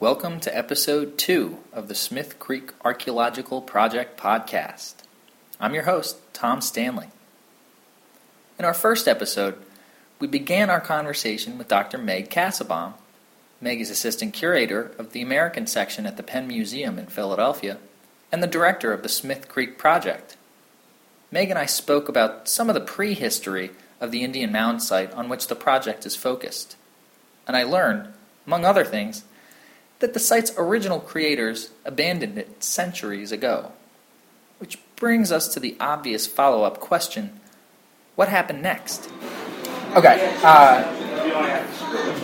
Welcome to episode two of the Smith Creek Archaeological Project podcast. I'm your host, Tom Stanley. In our first episode, we began our conversation with Dr. Meg Kassebaum. Meg is assistant curator of the American section at the Penn Museum in Philadelphia and the director of the Smith Creek Project. Meg and I spoke about some of the prehistory of the Indian Mound site on which the project is focused. And I learned, among other things, that the site's original creators abandoned it centuries ago. Which brings us to the obvious follow up question what happened next? Okay, uh,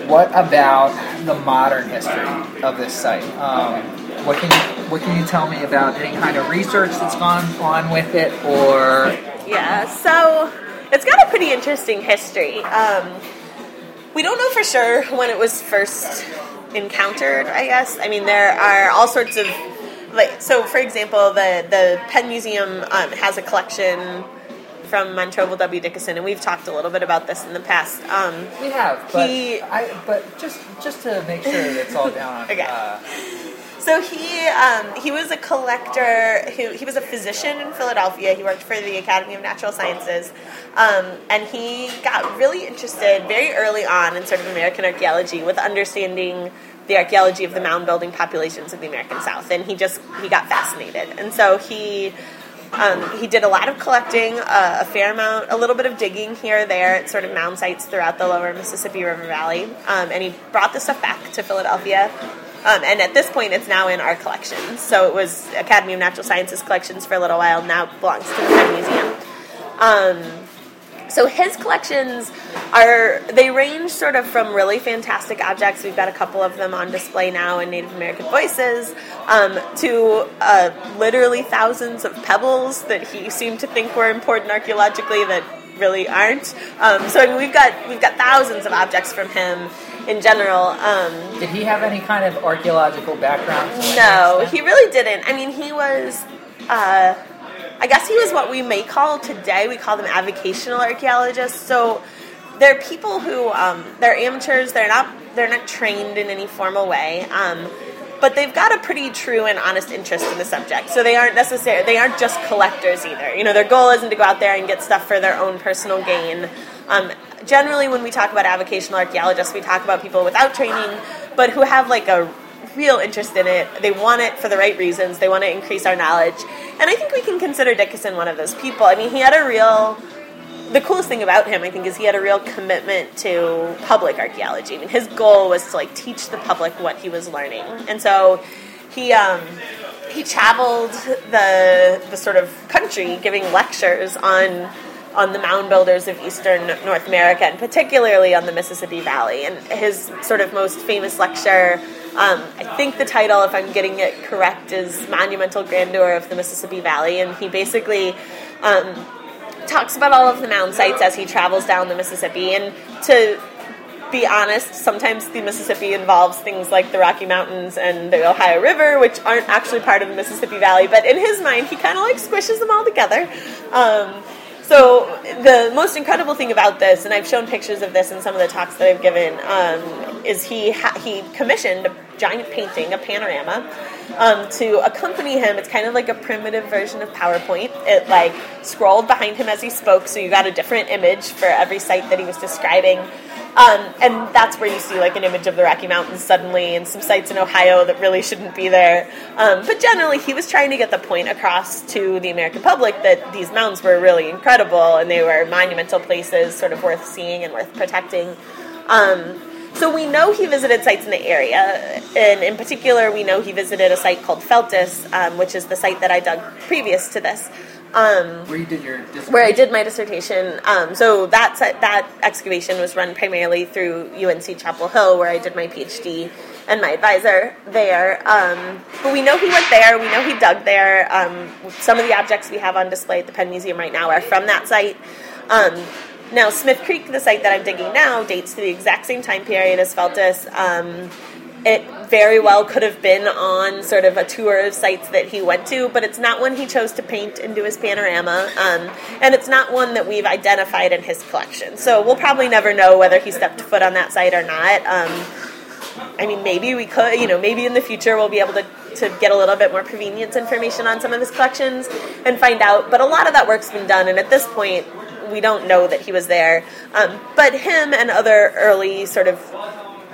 what about the modern history of this site? Um, what can you what can you tell me about any kind of research that's gone on with it, or Yeah, so it's got a pretty interesting history. Um, we don't know for sure when it was first encountered. I guess. I mean, there are all sorts of like. So, for example, the the Penn Museum um, has a collection from Montroville W. Dickeson, and we've talked a little bit about this in the past. Um, we have? But He- I but just just to make sure that it's all down. Okay. uh, So he um, he was a collector. Who he was a physician in Philadelphia. He worked for the Academy of Natural Sciences, um, and he got really interested very early on in sort of American archaeology with understanding the archaeology of the mound building populations of the American South. And he just he got fascinated, and so he. Um, he did a lot of collecting, uh, a fair amount, a little bit of digging here there at sort of mound sites throughout the lower Mississippi River Valley. Um, and he brought the stuff back to Philadelphia. Um, and at this point, it's now in our collections. So it was Academy of Natural Sciences collections for a little while, now belongs to the Penn Museum. Um, so his collections are they range sort of from really fantastic objects. We've got a couple of them on display now in Native American Voices, um, to uh, literally thousands of pebbles that he seemed to think were important archaeologically that really aren't. Um, so I mean, we've got we've got thousands of objects from him in general. Um, did he have any kind of archaeological background? no, he really didn't. I mean, he was. Uh, I guess he was what we may call today. We call them avocational archaeologists. So they're people who um, they're amateurs. They're not they're not trained in any formal way. Um, but they've got a pretty true and honest interest in the subject. So they aren't necessarily they aren't just collectors either. You know, their goal isn't to go out there and get stuff for their own personal gain. Um, generally, when we talk about avocational archaeologists, we talk about people without training, but who have like a real interest in it. They want it for the right reasons. They want to increase our knowledge. And I think we can consider Dickeson one of those people. I mean, he had a real. The coolest thing about him, I think, is he had a real commitment to public archaeology. I mean, his goal was to like teach the public what he was learning, and so he um, he traveled the the sort of country giving lectures on on the mound builders of eastern North America, and particularly on the Mississippi Valley. And his sort of most famous lecture, um, I think the title, if I'm getting it correct, is Monumental Grandeur of the Mississippi Valley. And he basically um, talks about all of the mound sites as he travels down the Mississippi. And to be honest, sometimes the Mississippi involves things like the Rocky Mountains and the Ohio River, which aren't actually part of the Mississippi Valley. But in his mind, he kind of like squishes them all together. Um, so the most incredible thing about this, and I've shown pictures of this in some of the talks that I've given, um, is he ha- he commissioned a giant painting, a panorama, um, to accompany him. It's kind of like a primitive version of PowerPoint. It like scrolled behind him as he spoke, so you got a different image for every site that he was describing. Um, and that's where you see like an image of the Rocky Mountains suddenly, and some sites in Ohio that really shouldn't be there. Um, but generally, he was trying to get the point across to the American public that these mountains were really incredible and they were monumental places, sort of worth seeing and worth protecting. Um, so we know he visited sites in the area, and in particular, we know he visited a site called Feltus, um, which is the site that I dug previous to this. Um, Where you did your dissertation? where I did my dissertation. Um, so that that excavation was run primarily through UNC Chapel Hill, where I did my PhD and my advisor there. Um, but we know he went there. We know he dug there. Um, some of the objects we have on display at the Penn Museum right now are from that site. Um, now, Smith Creek, the site that I'm digging now, dates to the exact same time period as Feltus. It very well could have been on sort of a tour of sites that he went to, but it's not one he chose to paint into his panorama, um, and it's not one that we've identified in his collection. So we'll probably never know whether he stepped foot on that site or not. Um, I mean, maybe we could, you know, maybe in the future we'll be able to, to get a little bit more provenience information on some of his collections and find out. But a lot of that work's been done, and at this point, we don't know that he was there. Um, but him and other early sort of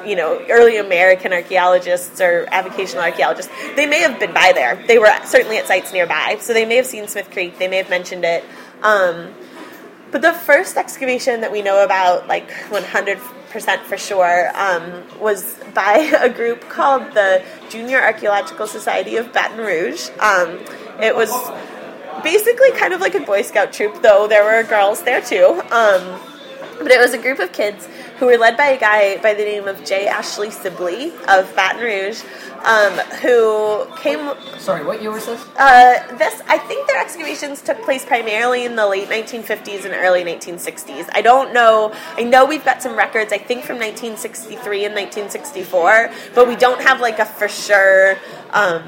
you know, early American archaeologists or avocational archaeologists, they may have been by there. They were certainly at sites nearby, so they may have seen Smith Creek. They may have mentioned it. Um, but the first excavation that we know about, like 100% for sure, um, was by a group called the Junior Archaeological Society of Baton Rouge. Um, it was basically kind of like a Boy Scout troop, though there were girls there too. Um, but it was a group of kids who were led by a guy by the name of J. Ashley Sibley of Baton Rouge, um, who came. Sorry, what year was this? Uh, this, I think their excavations took place primarily in the late 1950s and early 1960s. I don't know. I know we've got some records, I think from 1963 and 1964, but we don't have like a for sure. Um,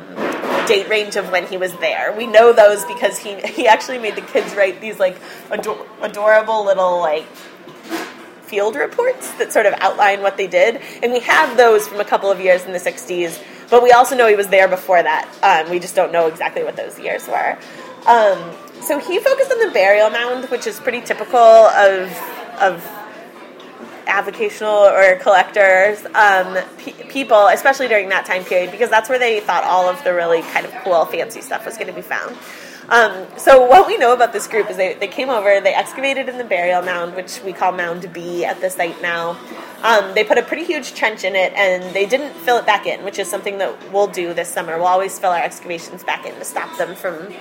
date range of when he was there. We know those because he he actually made the kids write these like ador- adorable little like field reports that sort of outline what they did. And we have those from a couple of years in the 60s, but we also know he was there before that. Um, we just don't know exactly what those years were. Um, so he focused on the burial mound, which is pretty typical of, of avocational or collectors um, pe- people, especially during that time period, because that's where they thought all of the really kind of cool, fancy stuff was going to be found. Um, so what we know about this group is they, they came over, they excavated in the burial mound, which we call Mound B at the site now. Um, they put a pretty huge trench in it, and they didn't fill it back in, which is something that we'll do this summer. We'll always fill our excavations back in to stop them from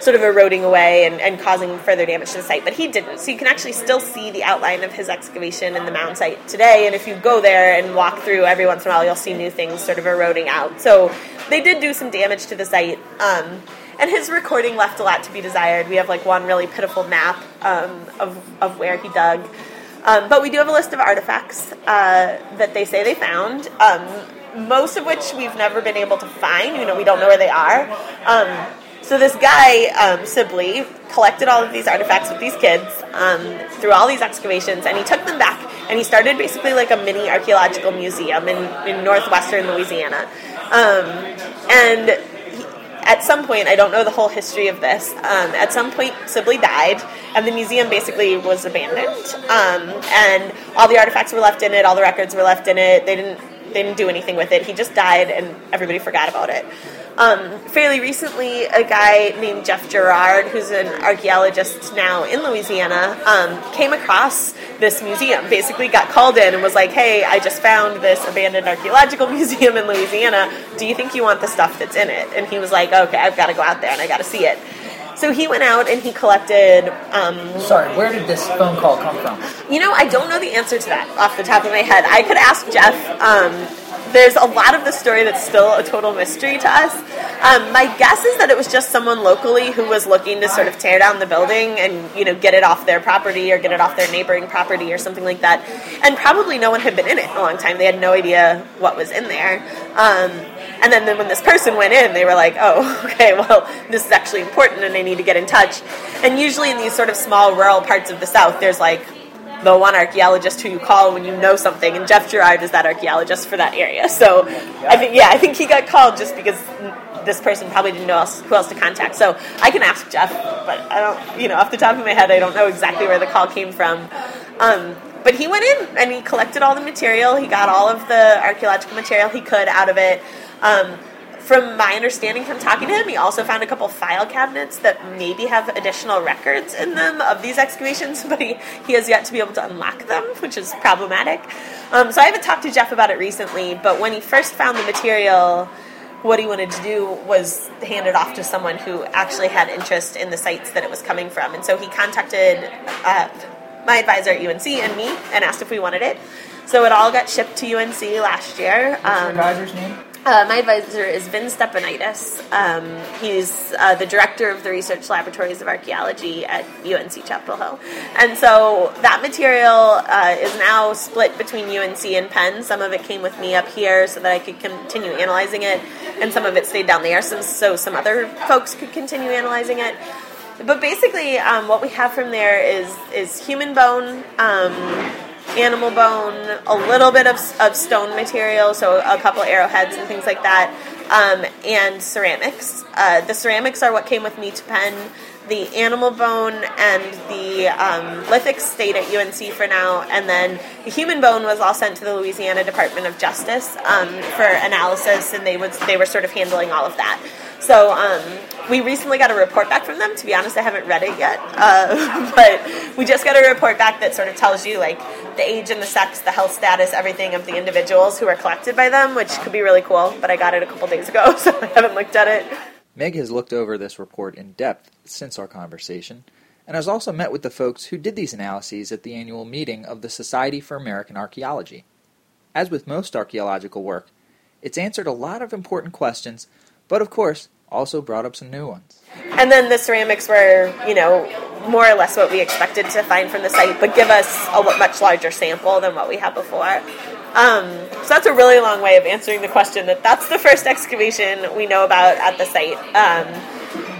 sort of eroding away and, and causing further damage to the site. But he didn't. So you can actually still see the outline of his excavation in the mound site today. And if you go there and walk through every once in a while, you'll see new things sort of eroding out. So they did do some damage to the site. Um, and his recording left a lot to be desired. We have like one really pitiful map um, of, of where he dug. Um, but we do have a list of artifacts uh, that they say they found, um, most of which we've never been able to find. You know, we don't know where they are. Um, so this guy, um, Sibley, collected all of these artifacts with these kids um, through all these excavations, and he took them back and he started basically like a mini archaeological museum in, in northwestern Louisiana. And at some point, I don't know the whole history of this. Um, at some point, Sibley died, and the museum basically was abandoned. Um, and all the artifacts were left in it, all the records were left in it. They didn't didn't do anything with it. He just died, and everybody forgot about it. Um, fairly recently, a guy named Jeff Girard, who's an archaeologist now in Louisiana, um, came across this museum. Basically, got called in and was like, "Hey, I just found this abandoned archaeological museum in Louisiana. Do you think you want the stuff that's in it?" And he was like, "Okay, I've got to go out there and I got to see it." So he went out and he collected. Um, Sorry, where did this phone call come from? you know, I don't know the answer to that off the top of my head. I could ask Jeff. Um, there's a lot of the story that's still a total mystery to us. Um, my guess is that it was just someone locally who was looking to sort of tear down the building and you know get it off their property or get it off their neighboring property or something like that. And probably no one had been in it in a long time. They had no idea what was in there. Um, and then, then when this person went in, they were like, "Oh, okay, well, this is actually important, and I need to get in touch." And usually in these sort of small rural parts of the South, there's like the one archaeologist who you call when you know something, and Jeff Girard is that archaeologist for that area. So I think, yeah, I think he got called just because this person probably didn't know else, who else to contact. So I can ask Jeff, but I don't, you know, off the top of my head, I don't know exactly where the call came from. Um, but he went in and he collected all the material. He got all of the archaeological material he could out of it. Um, from my understanding from talking to him, he also found a couple file cabinets that maybe have additional records in them of these excavations, but he, he has yet to be able to unlock them, which is problematic. Um, so I haven't talked to Jeff about it recently, but when he first found the material, what he wanted to do was hand it off to someone who actually had interest in the sites that it was coming from. And so he contacted uh, my advisor at UNC and me and asked if we wanted it. So it all got shipped to UNC last year. What's your Um, advisor's name? Uh, my advisor is Vin Steponaitis. Um, he's uh, the director of the Research Laboratories of Archaeology at UNC Chapel Hill. And so that material uh, is now split between UNC and Penn. Some of it came with me up here so that I could continue analyzing it, and some of it stayed down there so, so some other folks could continue analyzing it. But basically, um, what we have from there is, is human bone. Um, animal bone, a little bit of, of stone material, so a couple arrowheads and things like that, um, and ceramics. Uh, the ceramics are what came with me to Penn. The animal bone and the um, lithics stayed at UNC for now, and then the human bone was all sent to the Louisiana Department of Justice um, for analysis, and they was they were sort of handling all of that. So um, we recently got a report back from them. To be honest, I haven't read it yet, uh, but we just got a report back that sort of tells you like the age and the sex, the health status, everything of the individuals who are collected by them, which could be really cool. But I got it a couple days ago, so I haven't looked at it. Meg has looked over this report in depth since our conversation, and has also met with the folks who did these analyses at the annual meeting of the Society for American Archaeology. As with most archaeological work, it's answered a lot of important questions, but of course, also brought up some new ones. And then the ceramics were, you know, more or less what we expected to find from the site, but give us a much larger sample than what we had before. Um, so that's a really long way of answering the question that that's the first excavation we know about at the site. Um,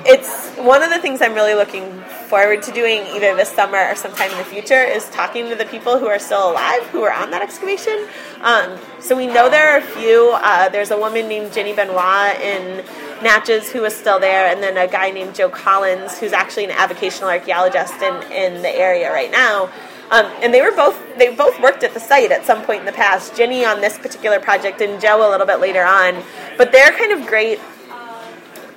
it's one of the things I'm really looking forward to doing either this summer or sometime in the future is talking to the people who are still alive who were on that excavation. Um, so we know there are a few. Uh, there's a woman named Jenny Benoit in Natchez who is still there, and then a guy named Joe Collins who's actually an avocational archaeologist in, in the area right now. Um, and they were both they both worked at the site at some point in the past. Jenny on this particular project, and Joe a little bit later on. But they're kind of great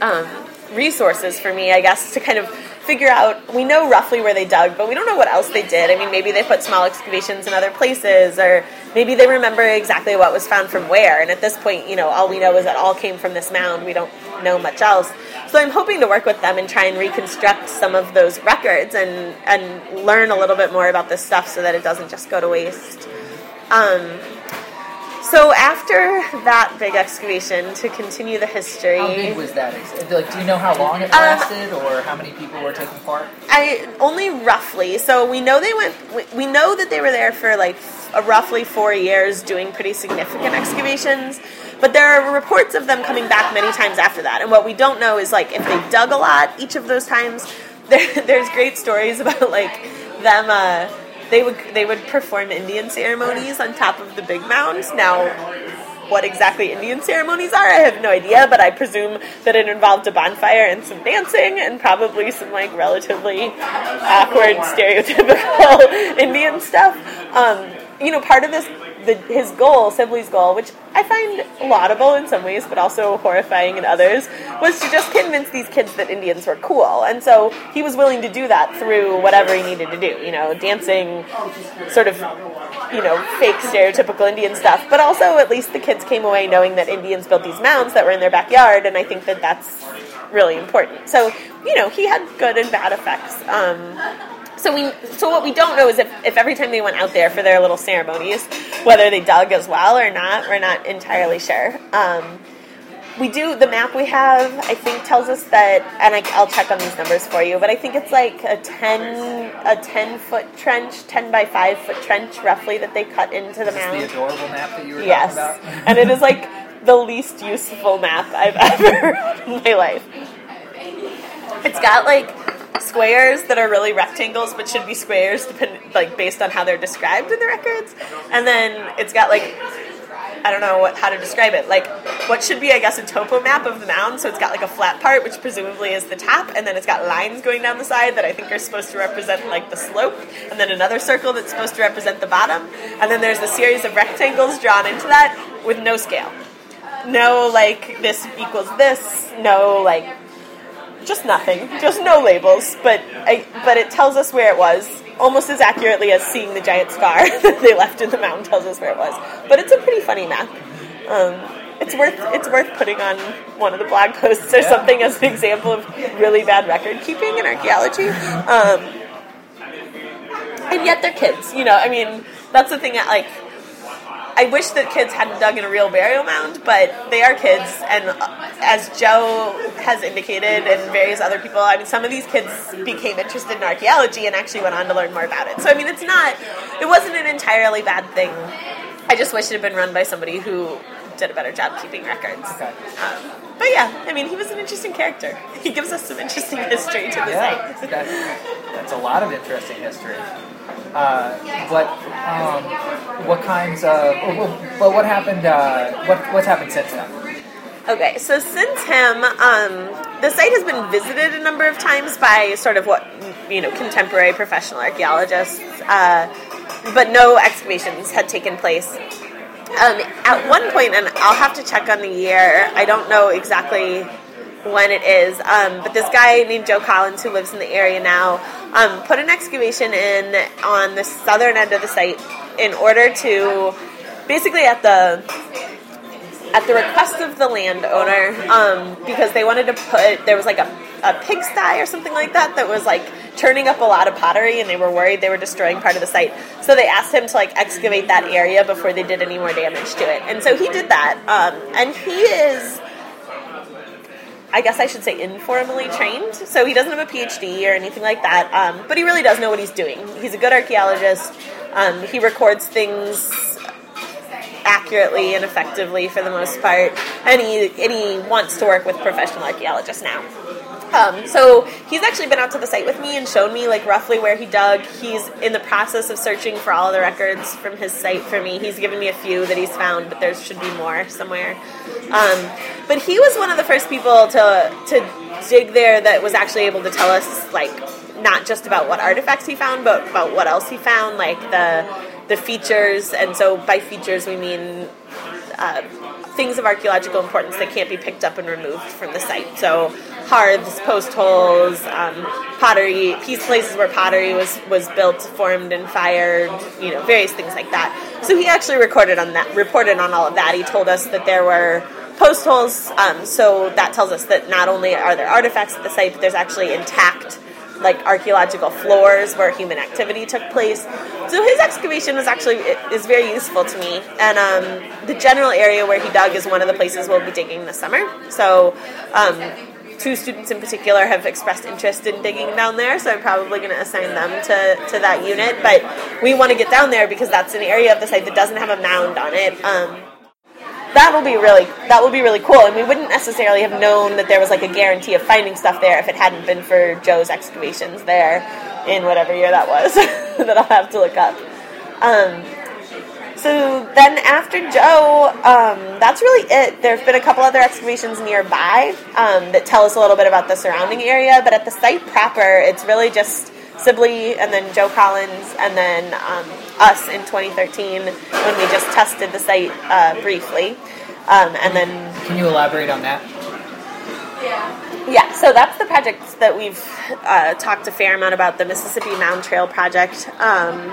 um, resources for me, I guess, to kind of figure out. We know roughly where they dug, but we don't know what else they did. I mean, maybe they put small excavations in other places, or maybe they remember exactly what was found from where. And at this point, you know, all we know is that all came from this mound. We don't know much else. So I'm hoping to work with them and try and reconstruct some of those records and and learn a little bit more about this stuff so that it doesn't just go to waste. Um, so after that big excavation, to continue the history, how big was that? Like, do you know how long it um, lasted, um, or how many people were taking part? I only roughly. So we know they went. We, we know that they were there for like a roughly four years, doing pretty significant excavations. But there are reports of them coming back many times after that. And what we don't know is like if they dug a lot each of those times. There, there's great stories about like them. Uh, they would they would perform Indian ceremonies on top of the big mounds. Now, what exactly Indian ceremonies are, I have no idea, but I presume that it involved a bonfire and some dancing and probably some like relatively awkward, stereotypical Indian stuff. Um, you know, part of this the, his goal, Sibley's goal, which I find laudable in some ways, but also horrifying in others, was to just convince these kids that Indians were cool. And so he was willing to do that through whatever he needed to do, you know, dancing, sort of, you know, fake stereotypical Indian stuff. But also, at least the kids came away knowing that Indians built these mounds that were in their backyard, and I think that that's really important. So, you know, he had good and bad effects. Um, so we so what we don't know is if, if every time they went out there for their little ceremonies, whether they dug as well or not, we're not entirely sure. Um, we do the map we have. I think tells us that, and I, will check on these numbers for you. But I think it's like a ten a ten foot trench, ten by five foot trench, roughly that they cut into the mound. The adorable map that you were yes. talking about. and it is like the least useful map I've ever in my life. It's got like squares that are really rectangles but should be squares depend, like based on how they're described in the records and then it's got like I don't know what, how to describe it. Like what should be, I guess, a topo map of the mound. So it's got like a flat part, which presumably is the top, and then it's got lines going down the side that I think are supposed to represent like the slope, and then another circle that's supposed to represent the bottom, and then there's a series of rectangles drawn into that with no scale. No, like this equals this. No, like just nothing, just no labels, but I, but it tells us where it was almost as accurately as seeing the giant scar that they left in the mountain tells us where it was. But it's a pretty funny map. Um, it's worth it's worth putting on one of the blog posts or something as an example of really bad record keeping in archaeology. Um, and yet they're kids, you know. I mean, that's the thing. That, like I wish that kids hadn't dug in a real burial mound, but they are kids, and uh, as Joe has indicated, and various other people, I mean, some of these kids became interested in archaeology and actually went on to learn more about it. So, I mean, it's not, it wasn't an entirely bad thing. I just wish it had been run by somebody who did a better job keeping records. Okay. Um, but yeah, I mean, he was an interesting character. He gives us some interesting history to the yeah, site. that's, that's a lot of interesting history. uh, what um, what kinds of but what happened? Uh, what what's happened since then? Okay, so since him, um, the site has been visited a number of times by sort of what you know contemporary professional archaeologists, uh, but no excavations had taken place. Um, at one point, and I'll have to check on the year. I don't know exactly when it is, um, but this guy named Joe Collins, who lives in the area now, um, put an excavation in on the southern end of the site in order to basically at the at the request of the landowner, um, because they wanted to put there was like a, a pigsty or something like that that was like turning up a lot of pottery, and they were worried they were destroying part of the site. So they asked him to like excavate that area before they did any more damage to it, and so he did that. Um, and he is. I guess I should say informally trained. So he doesn't have a PhD or anything like that, um, but he really does know what he's doing. He's a good archaeologist. Um, he records things accurately and effectively for the most part, and he and he wants to work with professional archaeologists now. Um, so he's actually been out to the site with me and shown me like roughly where he dug. He's in the process of searching for all the records from his site for me. He's given me a few that he's found, but there should be more somewhere. Um, but he was one of the first people to to dig there that was actually able to tell us like not just about what artifacts he found, but about what else he found, like the the features. And so by features we mean uh, things of archaeological importance that can't be picked up and removed from the site. So hearths, post holes, um, pottery, piece places where pottery was was built, formed, and fired. You know, various things like that. So he actually recorded on that, reported on all of that. He told us that there were post holes. Um, so that tells us that not only are there artifacts at the site, but there's actually intact like archaeological floors where human activity took place. So his excavation was actually is very useful to me, and um, the general area where he dug is one of the places we'll be digging this summer. So. Um, two students in particular have expressed interest in digging down there, so I'm probably going to assign them to, to that unit. But we want to get down there because that's an area of the site that doesn't have a mound on it. Um, that will be really that will be really cool. And we wouldn't necessarily have known that there was like a guarantee of finding stuff there if it hadn't been for joe's excavations there in whatever year that was that i'll have to look up. Um, so then after joe um, that's really it. There have been a couple other excavations nearby um, that tell us a little bit about the surrounding area but at the site proper it's really just Sibley and then Joe Collins and then um, us in 2013 when we just tested the site uh, briefly. Um, and then. Can you elaborate on that? Yeah. Yeah, so that's the project that we've uh, talked a fair amount about the Mississippi Mound Trail Project, um,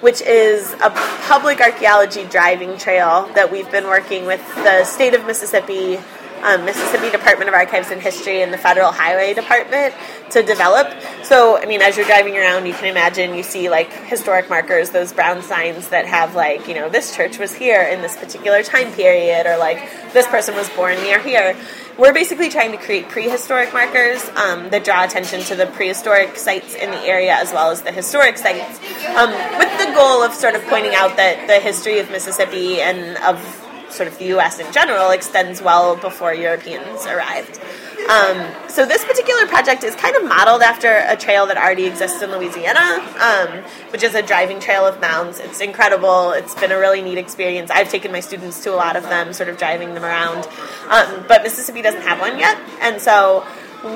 which is a public archaeology driving trail that we've been working with the state of Mississippi um, Mississippi Department of Archives and History and the Federal Highway Department to develop. So, I mean, as you're driving around, you can imagine you see like historic markers, those brown signs that have like, you know, this church was here in this particular time period, or like this person was born near here. We're basically trying to create prehistoric markers um, that draw attention to the prehistoric sites in the area as well as the historic sites, um, with the goal of sort of pointing out that the history of Mississippi and of sort of the U.S. in general extends well before Europeans arrived. Um, so this particular project is kind of modeled after a trail that already exists in Louisiana, um, which is a driving trail of mounds. It's incredible. It's been a really neat experience. I've taken my students to a lot of them, sort of driving them around. Um, but Mississippi doesn't have one yet, and so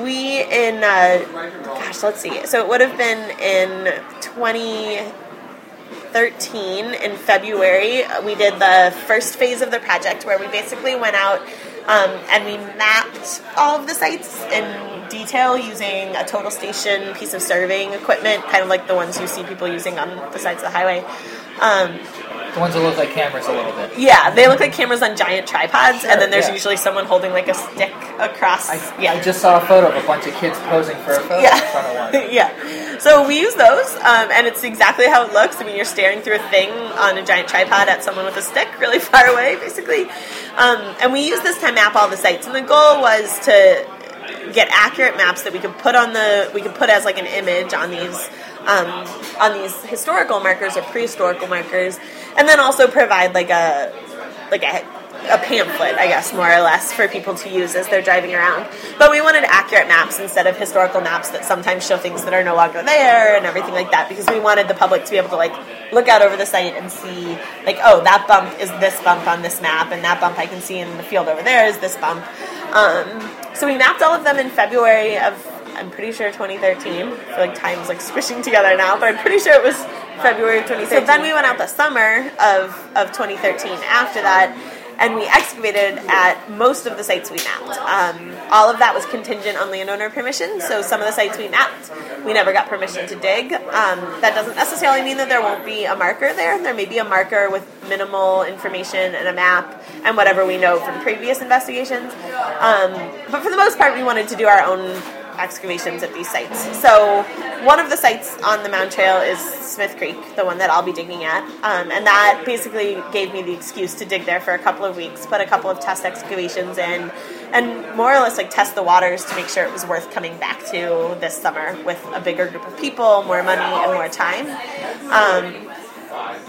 we in uh, gosh, let's see. So it would have been in twenty. 2013 in February, we did the first phase of the project where we basically went out um, and we mapped all of the sites in detail using a total station piece of surveying equipment, kind of like the ones you see people using on the sides of the highway. Um, the ones that look like cameras a little bit. Yeah, they look like cameras on giant tripods, sure, and then there's yeah. usually someone holding like a stick across. I, yeah. I just saw a photo of a bunch of kids posing for a photo yeah. in front of one. yeah. So we use those, um, and it's exactly how it looks. I mean, you're staring through a thing on a giant tripod at someone with a stick really far away, basically. Um, and we use this to map all the sites, and the goal was to get accurate maps that we could put on the we could put as like an image on these um, on these historical markers or prehistorical markers, and then also provide like a like a a pamphlet, I guess, more or less, for people to use as they're driving around. But we wanted accurate maps instead of historical maps that sometimes show things that are no longer there and everything like that, because we wanted the public to be able to like look out over the site and see, like, oh, that bump is this bump on this map, and that bump I can see in the field over there is this bump. Um, so we mapped all of them in February of, I'm pretty sure 2013. I like time's like squishing together now, but I'm pretty sure it was February of 2013. So then we went out the summer of, of 2013 after that and we excavated at most of the sites we mapped. Um, all of that was contingent on landowner permission, so some of the sites we mapped, we never got permission to dig. Um, that doesn't necessarily mean that there won't be a marker there. There may be a marker with minimal information and a map and whatever we know from previous investigations. Um, but for the most part, we wanted to do our own excavations at these sites. So one of the sites on the Mound Trail is Smith Creek, the one that I'll be digging at, um, and that basically gave me the excuse to dig there for a couple of weeks, put a couple of test excavations in, and more or less like test the waters to make sure it was worth coming back to this summer with a bigger group of people, more money, and more time. Um,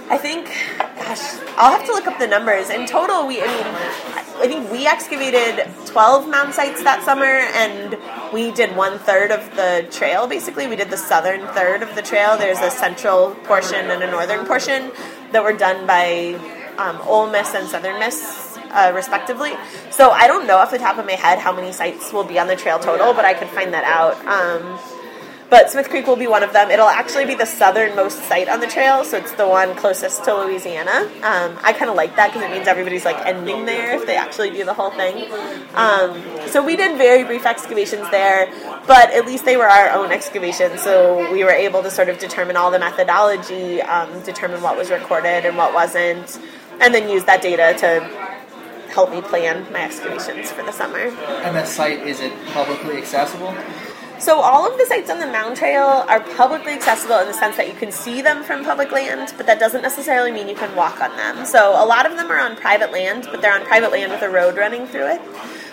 I think, gosh, I'll have to look up the numbers. In total, we, I mean, I think we excavated 12 mound sites that summer, and we did one third of the trail. Basically, we did the southern third of the trail. There's a central portion and a northern portion that were done by um, Ole Miss and Southern Miss, uh, respectively. So I don't know off the top of my head how many sites will be on the trail total, but I could find that out. Um, but Smith Creek will be one of them. It'll actually be the southernmost site on the trail, so it's the one closest to Louisiana. Um, I kind of like that because it means everybody's like ending there if they actually do the whole thing. Um, so we did very brief excavations there, but at least they were our own excavations, so we were able to sort of determine all the methodology, um, determine what was recorded and what wasn't, and then use that data to help me plan my excavations for the summer. And that site is it publicly accessible? So all of the sites on the Mound Trail are publicly accessible in the sense that you can see them from public land, but that doesn't necessarily mean you can walk on them. So a lot of them are on private land, but they're on private land with a road running through it.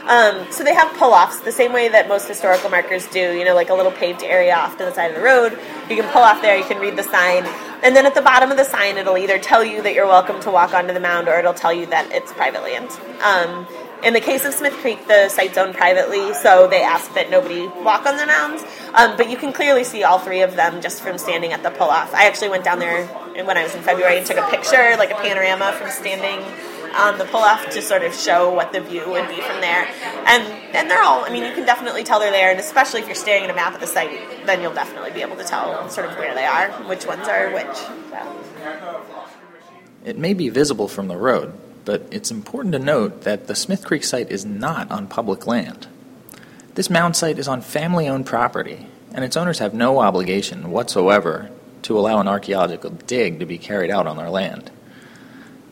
Um, so they have pull-offs the same way that most historical markers do. You know, like a little paved area off to the side of the road. You can pull off there. You can read the sign, and then at the bottom of the sign, it'll either tell you that you're welcome to walk onto the mound, or it'll tell you that it's private land. Um, in the case of Smith Creek, the site's owned privately, so they ask that nobody walk on the mounds. Um, but you can clearly see all three of them just from standing at the pull off. I actually went down there when I was in February and took a picture, like a panorama from standing on the pull off to sort of show what the view would be from there. And and they're all I mean you can definitely tell they're there and especially if you're staring at a map of the site, then you'll definitely be able to tell sort of where they are, which ones are which. So. It may be visible from the road, but it's important to note that the Smith Creek site is not on public land. This mound site is on family owned property, and its owners have no obligation whatsoever to allow an archaeological dig to be carried out on their land.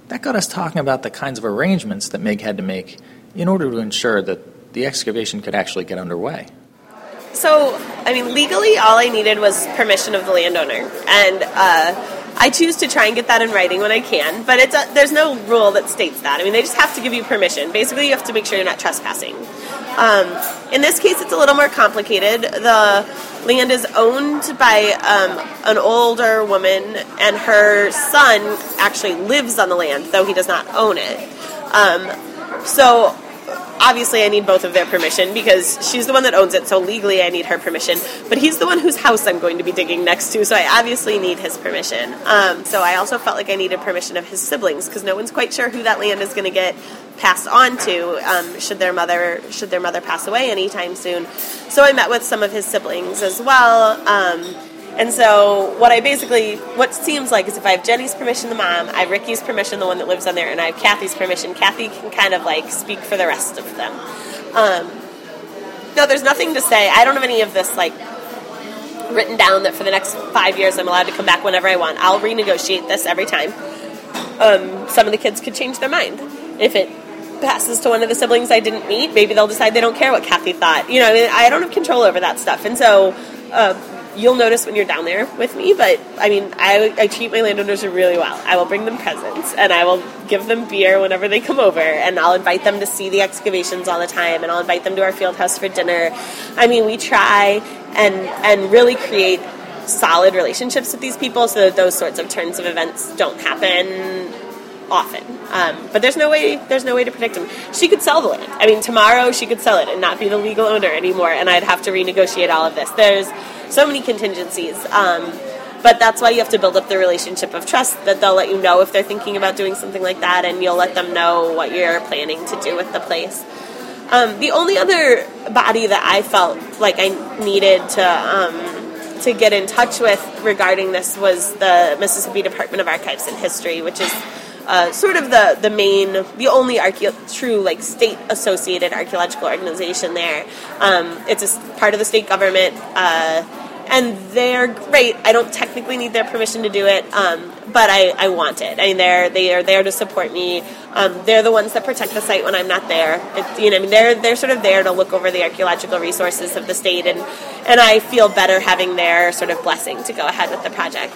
That got us talking about the kinds of arrangements that Meg had to make in order to ensure that the excavation could actually get underway. So, I mean, legally, all I needed was permission of the landowner. And, uh, I choose to try and get that in writing when I can, but it's a, there's no rule that states that. I mean, they just have to give you permission. Basically, you have to make sure you're not trespassing. Um, in this case, it's a little more complicated. The land is owned by um, an older woman, and her son actually lives on the land, though he does not own it. Um, so obviously I need both of their permission because she's the one that owns it, so legally I need her permission. But he's the one whose house I'm going to be digging next to, so I obviously need his permission. Um, so I also felt like I needed permission of his siblings because no one's quite sure who that land is going to get passed on to um, should their mother should their mother pass away anytime soon. So I met with some of his siblings as well. Um, and so what I basically what seems like is if I have Jenny's permission, the mom, I have Ricky's permission, the one that lives on there, and I have Kathy's permission. Kathy can kind of like speak for the rest of them. Um, no, there's nothing to say. I don't have any of this like written down that for the next five years I'm allowed to come back whenever I want. I'll renegotiate this every time. Um, some of the kids could change their mind if it passes to one of the siblings I didn't meet. Maybe they'll decide they don't care what Kathy thought. You know, I, don't have control over that stuff, and so. Uh, you'll notice when you're down there with me, but I mean, I, I treat my landowners really well. I will bring them presents and I will give them beer whenever they come over, and I'll invite them to see the excavations all the time, and I'll invite them to our field house for dinner. I mean, we try and and really create solid relationships with these people so that those sorts of turns of events don't happen often. Um, but there's no way there's no way to predict them. She could sell the land. I mean, tomorrow she could sell it and not be the legal owner anymore, and I'd have to renegotiate all of this. There's so many contingencies. Um, but that's why you have to build up the relationship of trust that they'll let you know if they're thinking about doing something like that, and you'll let them know what you're planning to do with the place. Um, the only other body that I felt like I needed to um, to get in touch with regarding this was the Mississippi Department of Archives and History, which is uh, sort of the the main, the only true like state associated archaeological organization there. Um, it's a part of the state government. Uh, and they're great. I don't technically need their permission to do it, um, but I, I want it. I mean, they're they are there to support me. Um, they're the ones that protect the site when I'm not there. It, you know, I mean, they're they're sort of there to look over the archaeological resources of the state, and and I feel better having their sort of blessing to go ahead with the project.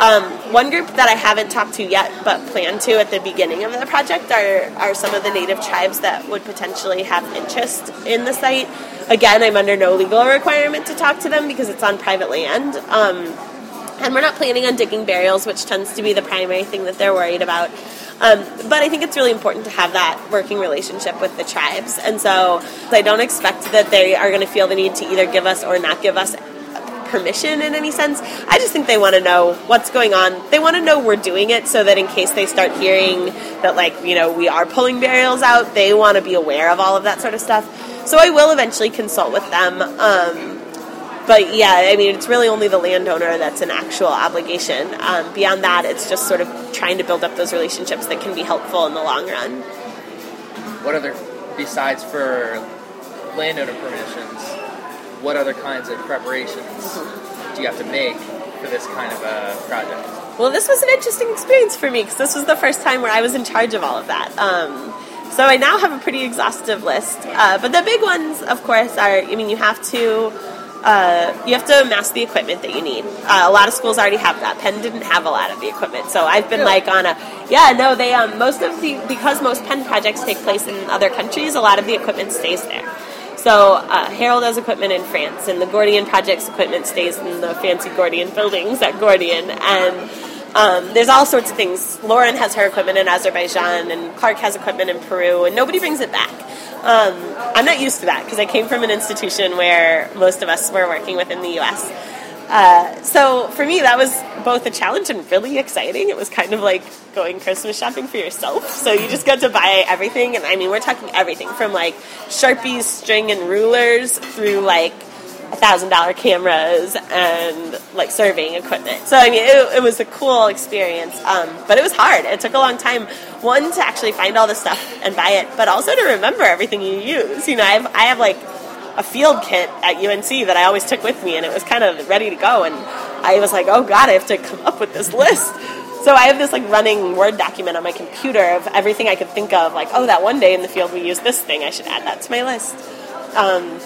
Um, one group that I haven't talked to yet, but plan to at the beginning of the project, are, are some of the native tribes that would potentially have interest in the site. Again, I'm under no legal requirement to talk to them because it's on private land. Um, and we're not planning on digging burials, which tends to be the primary thing that they're worried about. Um, but I think it's really important to have that working relationship with the tribes. And so I don't expect that they are going to feel the need to either give us or not give us permission in any sense. I just think they want to know what's going on. They want to know we're doing it so that in case they start hearing that, like, you know, we are pulling burials out, they want to be aware of all of that sort of stuff. So I will eventually consult with them. Um, but yeah, I mean, it's really only the landowner that's an actual obligation. Um, beyond that, it's just sort of trying to build up those relationships that can be helpful in the long run. What other, besides for landowner permissions, what other kinds of preparations do you have to make for this kind of a project? Well, this was an interesting experience for me because this was the first time where I was in charge of all of that. Um, so I now have a pretty exhaustive list. Uh, but the big ones, of course, are I mean, you have to. Uh, you have to amass the equipment that you need. Uh, a lot of schools already have that. Penn didn't have a lot of the equipment, so I've been like on a yeah. No, they um, most of the because most Penn projects take place in other countries. A lot of the equipment stays there. So uh, Harold has equipment in France, and the Gordion project's equipment stays in the fancy Gordion buildings at Gordion, and um, there's all sorts of things. Lauren has her equipment in Azerbaijan, and Clark has equipment in Peru, and nobody brings it back. Um, I'm not used to that because I came from an institution where most of us were working within the U.S. Uh, so for me, that was both a challenge and really exciting. It was kind of like going Christmas shopping for yourself. So you just got to buy everything, and I mean, we're talking everything from like Sharpies, string, and rulers through like thousand dollar cameras and like surveying equipment. So I mean, it, it was a cool experience, um, but it was hard. It took a long time. One to actually find all the stuff and buy it, but also to remember everything you use. You know, I have, I have like a field kit at UNC that I always took with me, and it was kind of ready to go. And I was like, oh god, I have to come up with this list. So I have this like running Word document on my computer of everything I could think of. Like, oh, that one day in the field we used this thing. I should add that to my list. Um,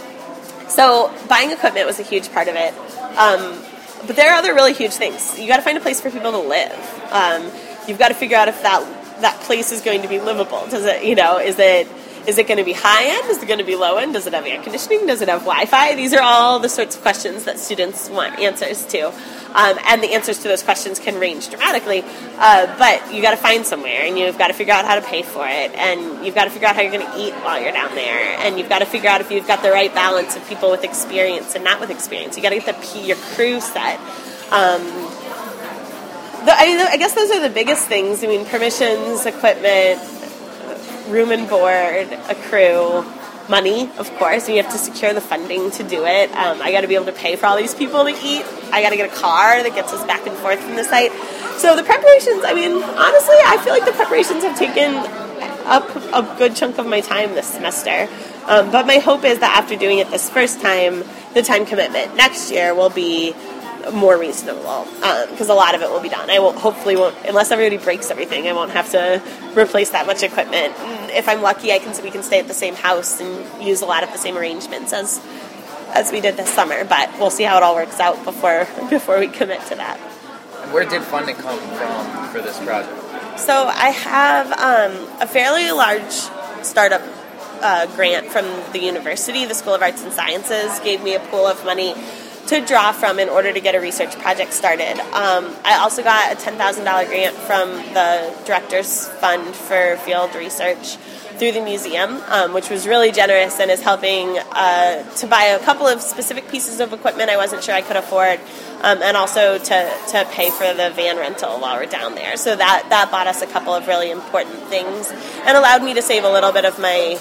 so buying equipment was a huge part of it. Um, but there are other really huge things. You got to find a place for people to live. Um, you've got to figure out if that that place is going to be livable. Does it, you know, is it is it going to be high end? Is it going to be low end? Does it have air conditioning? Does it have Wi Fi? These are all the sorts of questions that students want answers to. Um, and the answers to those questions can range dramatically. Uh, but you got to find somewhere, and you've got to figure out how to pay for it, and you've got to figure out how you're going to eat while you're down there, and you've got to figure out if you've got the right balance of people with experience and not with experience. You got to get the your crew set. Um, the, I mean, I guess those are the biggest things. I mean, permissions, equipment, room and board, a crew, money, of course. You have to secure the funding to do it. Um, I got to be able to pay for all these people to eat. I got to get a car that gets us back and forth from the site. So the preparations, I mean, honestly, I feel like the preparations have taken up a good chunk of my time this semester. Um, but my hope is that after doing it this first time, the time commitment next year will be more reasonable because um, a lot of it will be done. I will hopefully won't unless everybody breaks everything. I won't have to replace that much equipment. If I'm lucky, I can we can stay at the same house and use a lot of the same arrangements as as we did this summer. But we'll see how it all works out before before we commit to that. Where did funding come from for this project? So I have um, a fairly large startup uh, grant from the university. The School of Arts and Sciences gave me a pool of money to draw from in order to get a research project started. Um, I also got a $10,000 grant from the Director's Fund for Field Research through the museum, um, which was really generous and is helping uh, to buy a couple of specific pieces of equipment I wasn't sure I could afford, um, and also to, to pay for the van rental while we're down there. So that, that bought us a couple of really important things and allowed me to save a little bit of my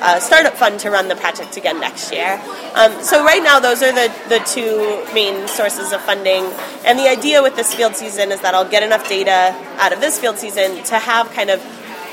uh, startup fund to run the project again next year. Um, so right now, those are the, the two main sources of funding. And the idea with this field season is that I'll get enough data out of this field season to have kind of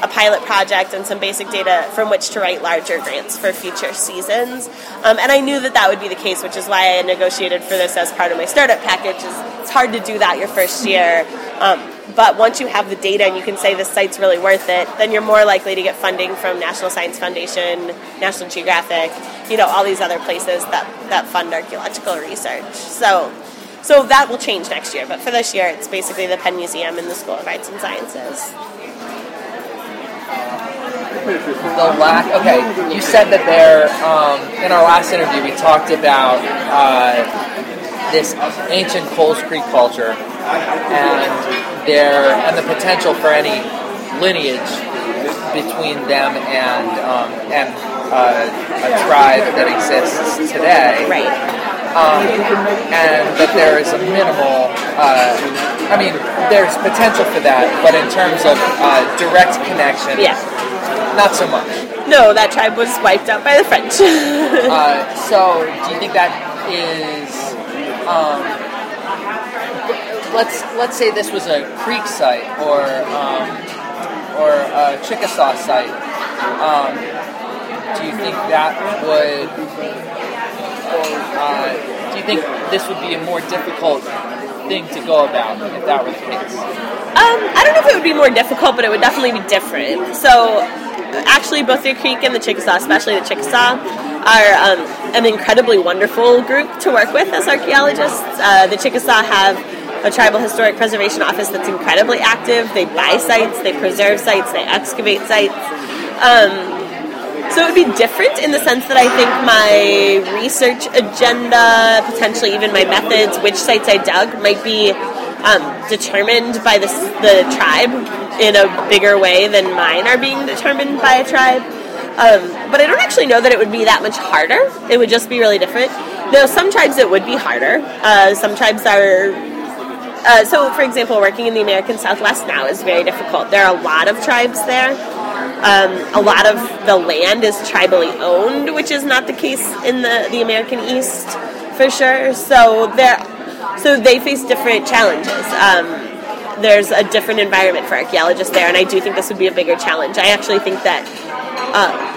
a pilot project and some basic data from which to write larger grants for future seasons. Um, and I knew that that would be the case, which is why I negotiated for this as part of my startup package. It's hard to do that your first year. Um, but once you have the data and you can say this site's really worth it, then you're more likely to get funding from National Science Foundation, National Geographic, you know, all these other places that, that fund archaeological research. So, so that will change next year. But for this year, it's basically the Penn Museum and the School of Arts and Sciences the lack. Okay, you said that there um, in our last interview we talked about uh, this ancient Coles Creek culture and there and the potential for any lineage between them and um, and uh, a tribe that exists today. Right. Um, and that there is a minimal. Uh, I mean, there's potential for that, but in terms of uh, direct connection, yeah not so much. No, that tribe was wiped out by the French. uh, so, do you think that is? Um, let's let's say this was a Creek site or um, or a Chickasaw site. Um, do you think that would? Uh, do you think this would be a more difficult thing to go about if that were the case? Um, I don't know if it would be more difficult, but it would definitely be different. So actually both the Creek and the Chickasaw, especially the Chickasaw, are um, an incredibly wonderful group to work with as archaeologists. Uh, the Chickasaw have a tribal historic preservation office that's incredibly active. They buy sites, they preserve sites, they excavate sites. Um, so it would be different in the sense that I think my research agenda, potentially even my methods, which sites I dug, might be um, determined by the, the tribe in a bigger way than mine are being determined by a tribe. Um, but I don't actually know that it would be that much harder. It would just be really different. Now, some tribes it would be harder. Uh, some tribes are. Uh, so, for example, working in the American Southwest now is very difficult. There are a lot of tribes there. Um, a lot of the land is tribally owned, which is not the case in the, the American East for sure. So there, so they face different challenges. Um, there's a different environment for archaeologists there, and I do think this would be a bigger challenge. I actually think that uh,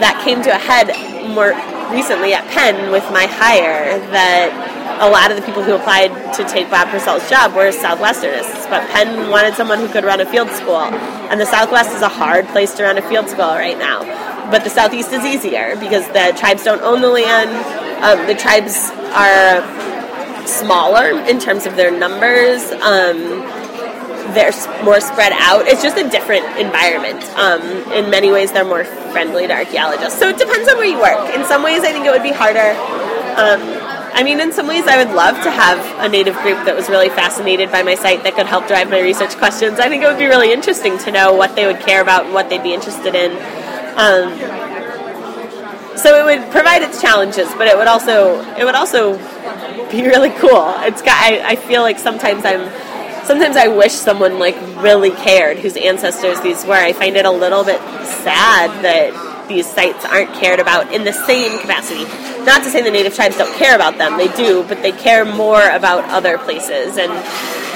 that came to a head more recently at Penn with my hire that a lot of the people who applied to take Bob Preucel's job were Southwesternists, but Penn wanted someone who could run a field school, and the Southwest is a hard place to run a field school right now. But the Southeast is easier because the tribes don't own the land. Um, the tribes are smaller in terms of their numbers. Um, they're more spread out. It's just a different environment. Um, in many ways, they're more friendly to archaeologists. So it depends on where you work. In some ways, I think it would be harder. Um, I mean, in some ways, I would love to have a native group that was really fascinated by my site that could help drive my research questions. I think it would be really interesting to know what they would care about and what they'd be interested in. Um, so it would provide its challenges, but it would also it would also be really cool. It's got. I, I feel like sometimes I'm. Sometimes I wish someone like really cared whose ancestors these were. I find it a little bit sad that these sites aren't cared about in the same capacity. Not to say the native tribes don't care about them, they do, but they care more about other places. And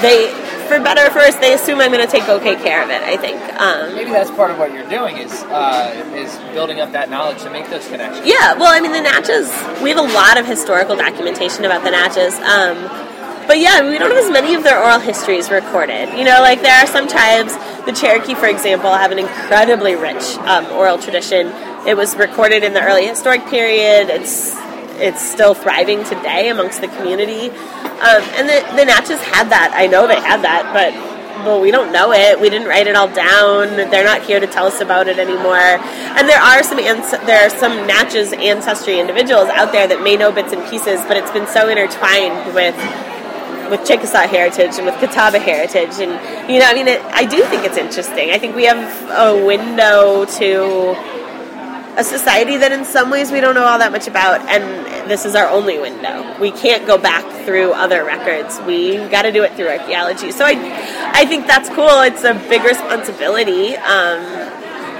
they, for better or worse, they assume I'm going to take okay care of it. I think. Um, Maybe that's part of what you're doing is uh, is building up that knowledge to make those connections. Yeah, well, I mean, the Natchez. We have a lot of historical documentation about the Natchez. Um, but yeah, we don't have as many of their oral histories recorded. You know, like there are some tribes, the Cherokee, for example, have an incredibly rich um, oral tradition. It was recorded in the early historic period. It's it's still thriving today amongst the community. Um, and the, the Natchez had that. I know they had that, but well, we don't know it. We didn't write it all down. They're not here to tell us about it anymore. And there are some ans- there are some Natchez ancestry individuals out there that may know bits and pieces, but it's been so intertwined with with Chickasaw heritage and with Catawba heritage, and you know, I mean, it, I do think it's interesting. I think we have a window to a society that in some ways we don't know all that much about, and this is our only window. We can't go back through other records. We got to do it through archaeology. So I, I think that's cool. It's a big responsibility, um,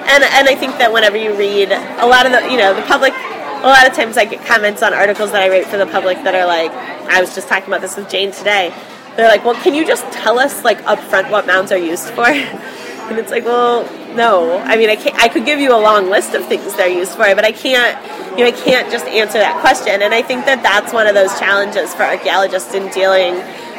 and and I think that whenever you read a lot of the, you know, the public a lot of times I get comments on articles that I write for the public that are like, I was just talking about this with Jane today. They're like, well, can you just tell us like up front what mounds are used for? and it's like, well, no. I mean, I can't. I could give you a long list of things they're used for, but I can't. You know, I can't just answer that question. And I think that that's one of those challenges for archaeologists in dealing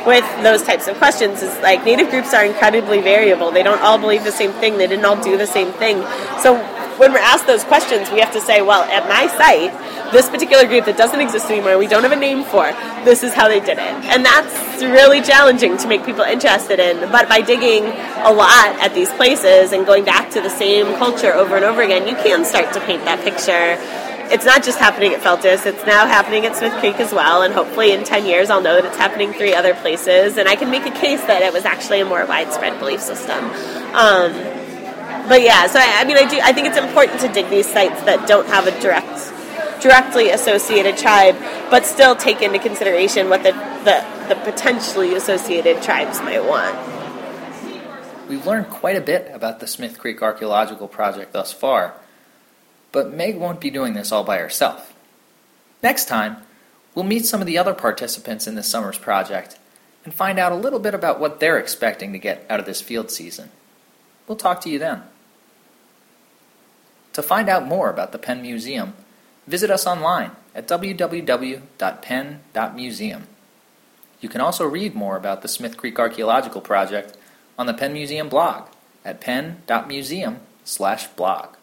with those types of questions is like native groups are incredibly variable. They don't all believe the same thing. They didn't all do the same thing. So when we're asked those questions, we have to say, well, at my site, this particular group that doesn't exist anymore, we don't have a name for, this is how they did it. And that's really challenging to make people interested in. But by digging a lot at these places and going back to the same culture over and over again, you can start to paint that picture. It's not just happening at Feltus, it's now happening at Smith Creek as well, and hopefully in 10 years I'll know that it's happening three other places, and I can make a case that it was actually a more widespread belief system. Um, but yeah, so I, I, mean, I do. I think it's important to dig these sites that don't have a direct, directly associated tribe, but still take into consideration what the the, the potentially associated tribes might want. We've learned quite a bit about the Smith Creek Archaeological Project thus far, but Meg won't be doing this all by herself. Next time, we'll meet some of the other participants in this summer's project and find out a little bit about what they're expecting to get out of this field season. We'll talk to you then. To find out more about the Penn Museum, visit us online at www.penn.museum. You can also read more about the Smith Creek Archaeological Project on the Penn Museum blog at penn.museum/blog.